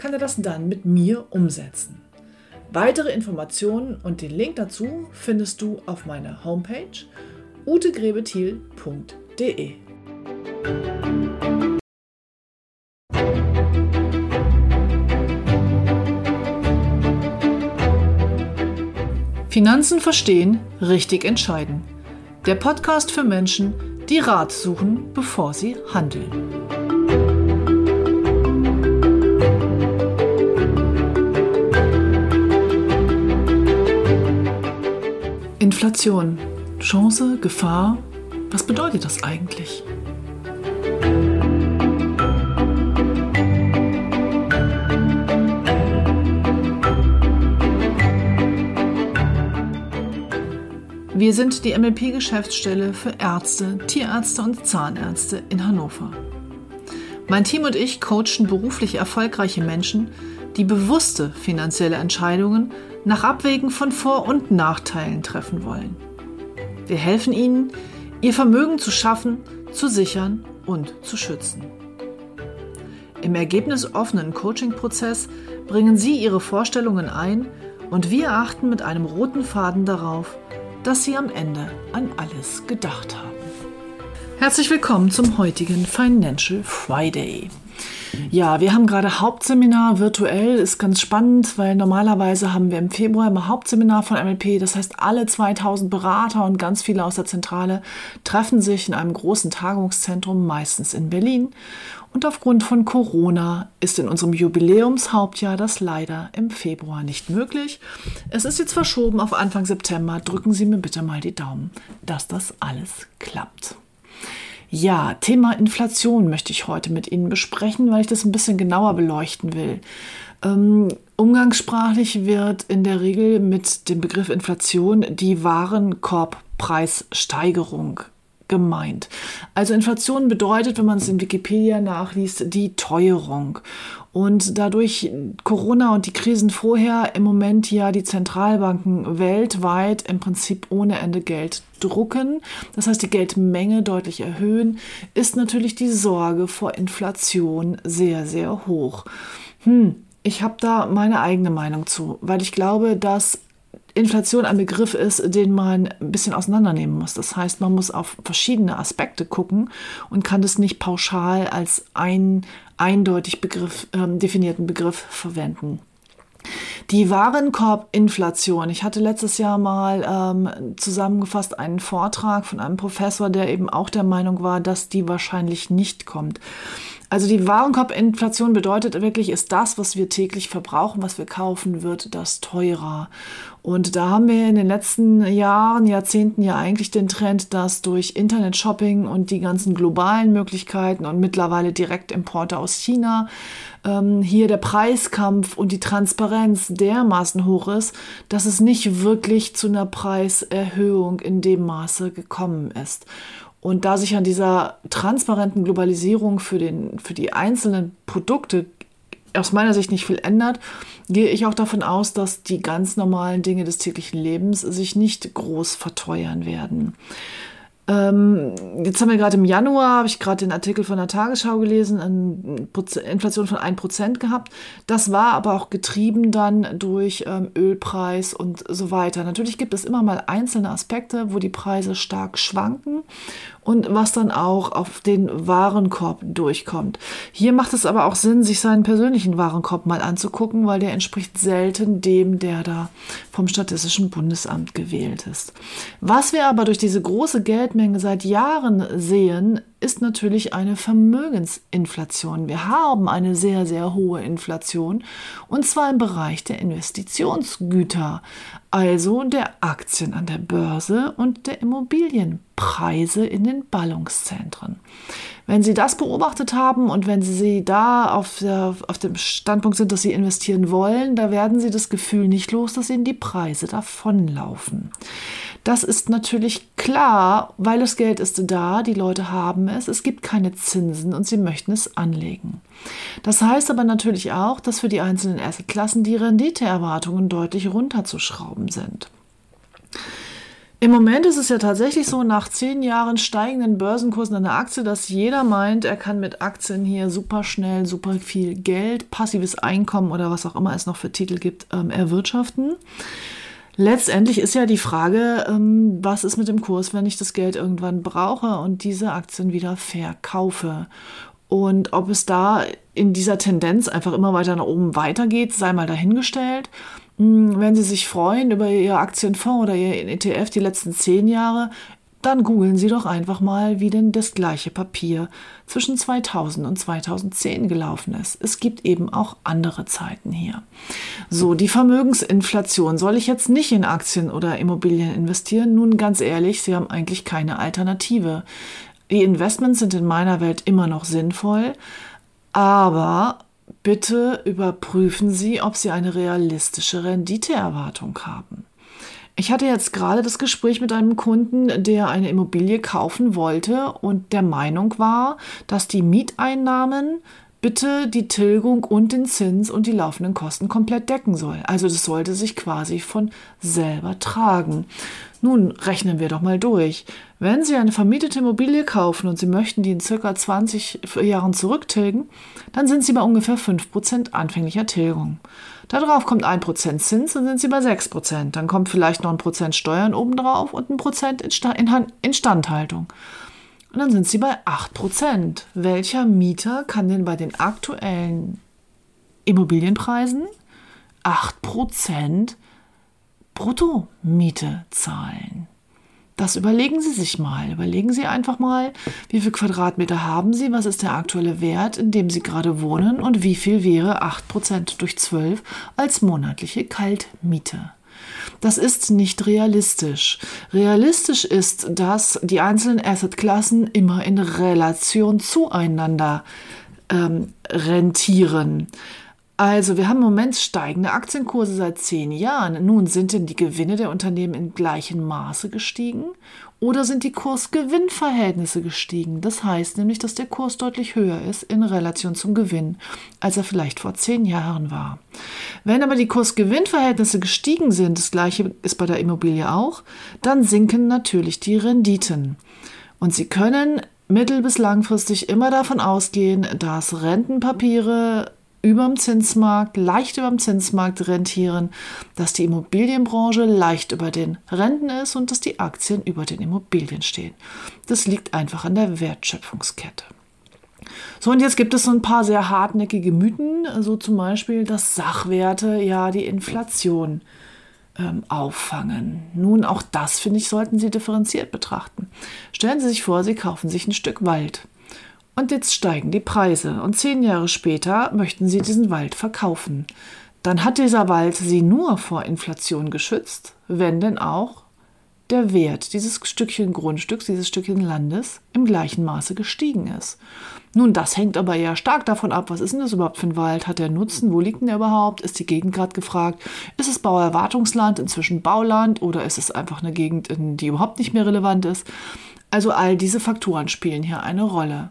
kann er das dann mit mir umsetzen. Weitere Informationen und den Link dazu findest du auf meiner Homepage utegrebethiel.de. Finanzen verstehen, richtig entscheiden. Der Podcast für Menschen, die Rat suchen, bevor sie handeln. Inflation. Chance, Gefahr. Was bedeutet das eigentlich? Wir sind die MLP-Geschäftsstelle für Ärzte, Tierärzte und Zahnärzte in Hannover. Mein Team und ich coachen beruflich erfolgreiche Menschen, die bewusste finanzielle Entscheidungen nach Abwägen von Vor- und Nachteilen treffen wollen. Wir helfen ihnen, ihr Vermögen zu schaffen, zu sichern und zu schützen. Im ergebnisoffenen Coaching-Prozess bringen Sie Ihre Vorstellungen ein und wir achten mit einem roten Faden darauf, dass Sie am Ende an alles gedacht haben. Herzlich willkommen zum heutigen Financial Friday. Ja, wir haben gerade Hauptseminar virtuell, ist ganz spannend, weil normalerweise haben wir im Februar immer Hauptseminar von MLP. Das heißt, alle 2000 Berater und ganz viele aus der Zentrale treffen sich in einem großen Tagungszentrum, meistens in Berlin. Und aufgrund von Corona ist in unserem Jubiläumshauptjahr das leider im Februar nicht möglich. Es ist jetzt verschoben auf Anfang September. Drücken Sie mir bitte mal die Daumen, dass das alles klappt. Ja, Thema Inflation möchte ich heute mit Ihnen besprechen, weil ich das ein bisschen genauer beleuchten will. Ähm, umgangssprachlich wird in der Regel mit dem Begriff Inflation die Warenkorbpreissteigerung gemeint. Also Inflation bedeutet, wenn man es in Wikipedia nachliest, die Teuerung. Und dadurch Corona und die Krisen vorher im Moment ja die Zentralbanken weltweit im Prinzip ohne Ende Geld drucken, das heißt die Geldmenge deutlich erhöhen, ist natürlich die Sorge vor Inflation sehr, sehr hoch. Hm, ich habe da meine eigene Meinung zu, weil ich glaube, dass Inflation ein Begriff ist, den man ein bisschen auseinandernehmen muss. Das heißt, man muss auf verschiedene Aspekte gucken und kann das nicht pauschal als einen eindeutig Begriff, ähm, definierten Begriff verwenden. Die Warenkorbinflation. Ich hatte letztes Jahr mal ähm, zusammengefasst einen Vortrag von einem Professor, der eben auch der Meinung war, dass die wahrscheinlich nicht kommt. Also die Warenkorbinflation bedeutet wirklich, ist das, was wir täglich verbrauchen, was wir kaufen, wird das teurer. Und da haben wir in den letzten Jahren, Jahrzehnten ja eigentlich den Trend, dass durch Internet-Shopping und die ganzen globalen Möglichkeiten und mittlerweile Direktimporte aus China ähm, hier der Preiskampf und die Transparenz dermaßen hoch ist, dass es nicht wirklich zu einer Preiserhöhung in dem Maße gekommen ist. Und da sich an dieser transparenten Globalisierung für, den, für die einzelnen Produkte aus meiner Sicht nicht viel ändert, gehe ich auch davon aus, dass die ganz normalen Dinge des täglichen Lebens sich nicht groß verteuern werden. Ähm, jetzt haben wir gerade im Januar, habe ich gerade den Artikel von der Tagesschau gelesen, eine Inflation von 1% gehabt. Das war aber auch getrieben dann durch ähm, Ölpreis und so weiter. Natürlich gibt es immer mal einzelne Aspekte, wo die Preise stark schwanken und was dann auch auf den Warenkorb durchkommt. Hier macht es aber auch Sinn, sich seinen persönlichen Warenkorb mal anzugucken, weil der entspricht selten dem, der da vom Statistischen Bundesamt gewählt ist. Was wir aber durch diese große Geldmenge seit Jahren sehen, ist natürlich eine Vermögensinflation. Wir haben eine sehr, sehr hohe Inflation und zwar im Bereich der Investitionsgüter, also der Aktien an der Börse und der Immobilienpreise in den Ballungszentren. Wenn Sie das beobachtet haben und wenn Sie da auf, der, auf dem Standpunkt sind, dass Sie investieren wollen, da werden Sie das Gefühl nicht los, dass Ihnen die Preise davonlaufen. Das ist natürlich klar, weil das Geld ist da, die Leute haben es, es gibt keine Zinsen und sie möchten es anlegen. Das heißt aber natürlich auch, dass für die einzelnen Assetklassen die Renditeerwartungen deutlich runterzuschrauben sind. Im Moment ist es ja tatsächlich so, nach zehn Jahren steigenden Börsenkursen an der Aktie, dass jeder meint, er kann mit Aktien hier super schnell, super viel Geld, passives Einkommen oder was auch immer es noch für Titel gibt, ähm, erwirtschaften. Letztendlich ist ja die Frage, ähm, was ist mit dem Kurs, wenn ich das Geld irgendwann brauche und diese Aktien wieder verkaufe. Und ob es da in dieser Tendenz einfach immer weiter nach oben weitergeht, sei mal dahingestellt. Hm, wenn Sie sich freuen über Ihr Aktienfonds oder Ihr ETF die letzten zehn Jahre, dann googeln Sie doch einfach mal, wie denn das gleiche Papier zwischen 2000 und 2010 gelaufen ist. Es gibt eben auch andere Zeiten hier. So, die Vermögensinflation. Soll ich jetzt nicht in Aktien oder Immobilien investieren? Nun ganz ehrlich, Sie haben eigentlich keine Alternative. Die Investments sind in meiner Welt immer noch sinnvoll, aber bitte überprüfen Sie, ob Sie eine realistische Renditeerwartung haben. Ich hatte jetzt gerade das Gespräch mit einem Kunden, der eine Immobilie kaufen wollte und der Meinung war, dass die Mieteinnahmen bitte die Tilgung und den Zins und die laufenden Kosten komplett decken soll. Also das sollte sich quasi von selber tragen. Nun rechnen wir doch mal durch. Wenn Sie eine vermietete Immobilie kaufen und Sie möchten die in circa 20 Jahren zurücktilgen, dann sind Sie bei ungefähr 5% anfänglicher Tilgung. Darauf kommt 1% Zins, dann sind Sie bei 6%. Dann kommt vielleicht noch ein Prozent Steuern obendrauf und ein Prozent Instandhaltung. Und dann sind Sie bei 8%. Welcher Mieter kann denn bei den aktuellen Immobilienpreisen 8% Bruttomiete zahlen. Das überlegen Sie sich mal. Überlegen Sie einfach mal, wie viele Quadratmeter haben Sie, was ist der aktuelle Wert, in dem Sie gerade wohnen und wie viel wäre 8% durch 12 als monatliche Kaltmiete. Das ist nicht realistisch. Realistisch ist, dass die einzelnen Assetklassen immer in Relation zueinander ähm, rentieren. Also, wir haben im Moment steigende Aktienkurse seit zehn Jahren. Nun, sind denn die Gewinne der Unternehmen in gleichem Maße gestiegen? Oder sind die Kurs-Gewinn-Verhältnisse gestiegen? Das heißt nämlich, dass der Kurs deutlich höher ist in Relation zum Gewinn, als er vielleicht vor zehn Jahren war. Wenn aber die Kurs-Gewinn-Verhältnisse gestiegen sind, das gleiche ist bei der Immobilie auch, dann sinken natürlich die Renditen. Und Sie können mittel- bis langfristig immer davon ausgehen, dass Rentenpapiere über dem Zinsmarkt, leicht über dem Zinsmarkt rentieren, dass die Immobilienbranche leicht über den Renten ist und dass die Aktien über den Immobilien stehen. Das liegt einfach an der Wertschöpfungskette. So, und jetzt gibt es so ein paar sehr hartnäckige Mythen, so zum Beispiel, dass Sachwerte ja die Inflation ähm, auffangen. Nun, auch das, finde ich, sollten Sie differenziert betrachten. Stellen Sie sich vor, Sie kaufen sich ein Stück Wald. Und jetzt steigen die Preise und zehn Jahre später möchten sie diesen Wald verkaufen. Dann hat dieser Wald sie nur vor Inflation geschützt, wenn denn auch der Wert dieses Stückchen Grundstücks, dieses Stückchen Landes im gleichen Maße gestiegen ist. Nun, das hängt aber ja stark davon ab, was ist denn das überhaupt für ein Wald? Hat der Nutzen? Wo liegt denn der überhaupt? Ist die Gegend gerade gefragt? Ist es Bauerwartungsland, inzwischen Bauland oder ist es einfach eine Gegend, die überhaupt nicht mehr relevant ist? Also all diese Faktoren spielen hier eine Rolle.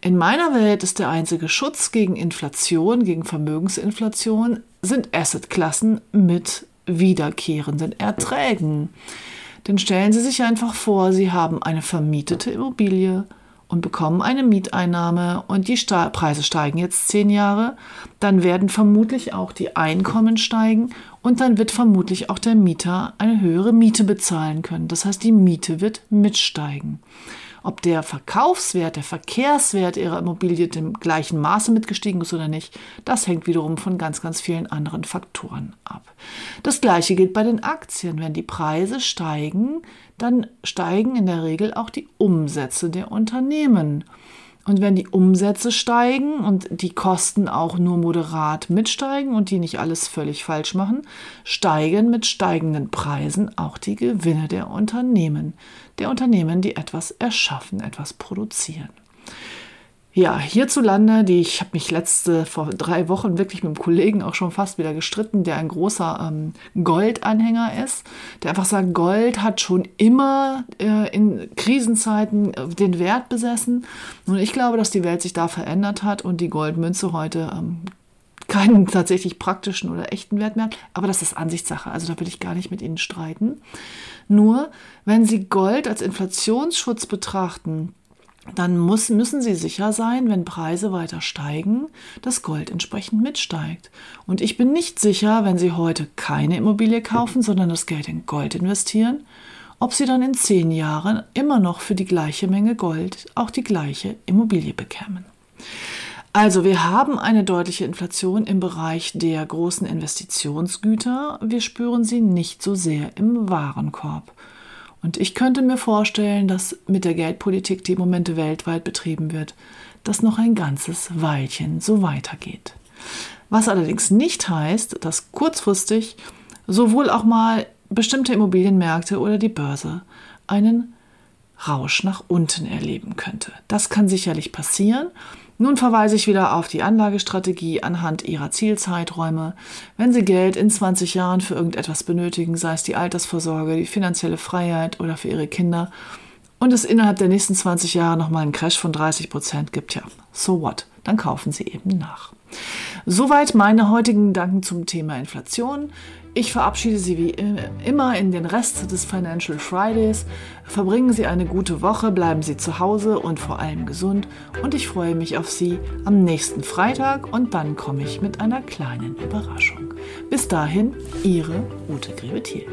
In meiner Welt ist der einzige Schutz gegen Inflation, gegen Vermögensinflation, sind Assetklassen mit wiederkehrenden Erträgen. Denn stellen Sie sich einfach vor, Sie haben eine vermietete Immobilie und bekommen eine Mieteinnahme und die Preise steigen jetzt zehn Jahre, dann werden vermutlich auch die Einkommen steigen und dann wird vermutlich auch der Mieter eine höhere Miete bezahlen können. Das heißt, die Miete wird mitsteigen. Ob der Verkaufswert, der Verkehrswert ihrer Immobilie dem gleichen Maße mitgestiegen ist oder nicht, das hängt wiederum von ganz, ganz vielen anderen Faktoren ab. Das gleiche gilt bei den Aktien. Wenn die Preise steigen, dann steigen in der Regel auch die Umsätze der Unternehmen. Und wenn die Umsätze steigen und die Kosten auch nur moderat mitsteigen und die nicht alles völlig falsch machen, steigen mit steigenden Preisen auch die Gewinne der Unternehmen, der Unternehmen, die etwas erschaffen, etwas produzieren. Ja, hierzulande, die, ich habe mich letzte, vor drei Wochen wirklich mit einem Kollegen auch schon fast wieder gestritten, der ein großer ähm, Goldanhänger ist, der einfach sagt, Gold hat schon immer äh, in Krisenzeiten äh, den Wert besessen. Und ich glaube, dass die Welt sich da verändert hat und die Goldmünze heute ähm, keinen tatsächlich praktischen oder echten Wert mehr hat. Aber das ist Ansichtssache, also da will ich gar nicht mit Ihnen streiten. Nur, wenn Sie Gold als Inflationsschutz betrachten, dann muss, müssen Sie sicher sein, wenn Preise weiter steigen, dass Gold entsprechend mitsteigt. Und ich bin nicht sicher, wenn Sie heute keine Immobilie kaufen, sondern das Geld in Gold investieren, ob Sie dann in zehn Jahren immer noch für die gleiche Menge Gold auch die gleiche Immobilie bekämen. Also wir haben eine deutliche Inflation im Bereich der großen Investitionsgüter. Wir spüren sie nicht so sehr im Warenkorb. Und ich könnte mir vorstellen, dass mit der Geldpolitik, die im Moment weltweit betrieben wird, das noch ein ganzes Weilchen so weitergeht. Was allerdings nicht heißt, dass kurzfristig sowohl auch mal bestimmte Immobilienmärkte oder die Börse einen Rausch nach unten erleben könnte. Das kann sicherlich passieren nun verweise ich wieder auf die Anlagestrategie anhand Ihrer Zielzeiträume. Wenn Sie Geld in 20 Jahren für irgendetwas benötigen, sei es die Altersvorsorge, die finanzielle Freiheit oder für Ihre Kinder, und es innerhalb der nächsten 20 Jahre nochmal einen Crash von 30 Prozent gibt, ja, so what? Dann kaufen Sie eben nach. Soweit meine heutigen Gedanken zum Thema Inflation. Ich verabschiede Sie wie immer in den Rest des Financial Fridays. Verbringen Sie eine gute Woche, bleiben Sie zu Hause und vor allem gesund. Und ich freue mich auf Sie am nächsten Freitag und dann komme ich mit einer kleinen Überraschung. Bis dahin, Ihre Ute Grebethiel.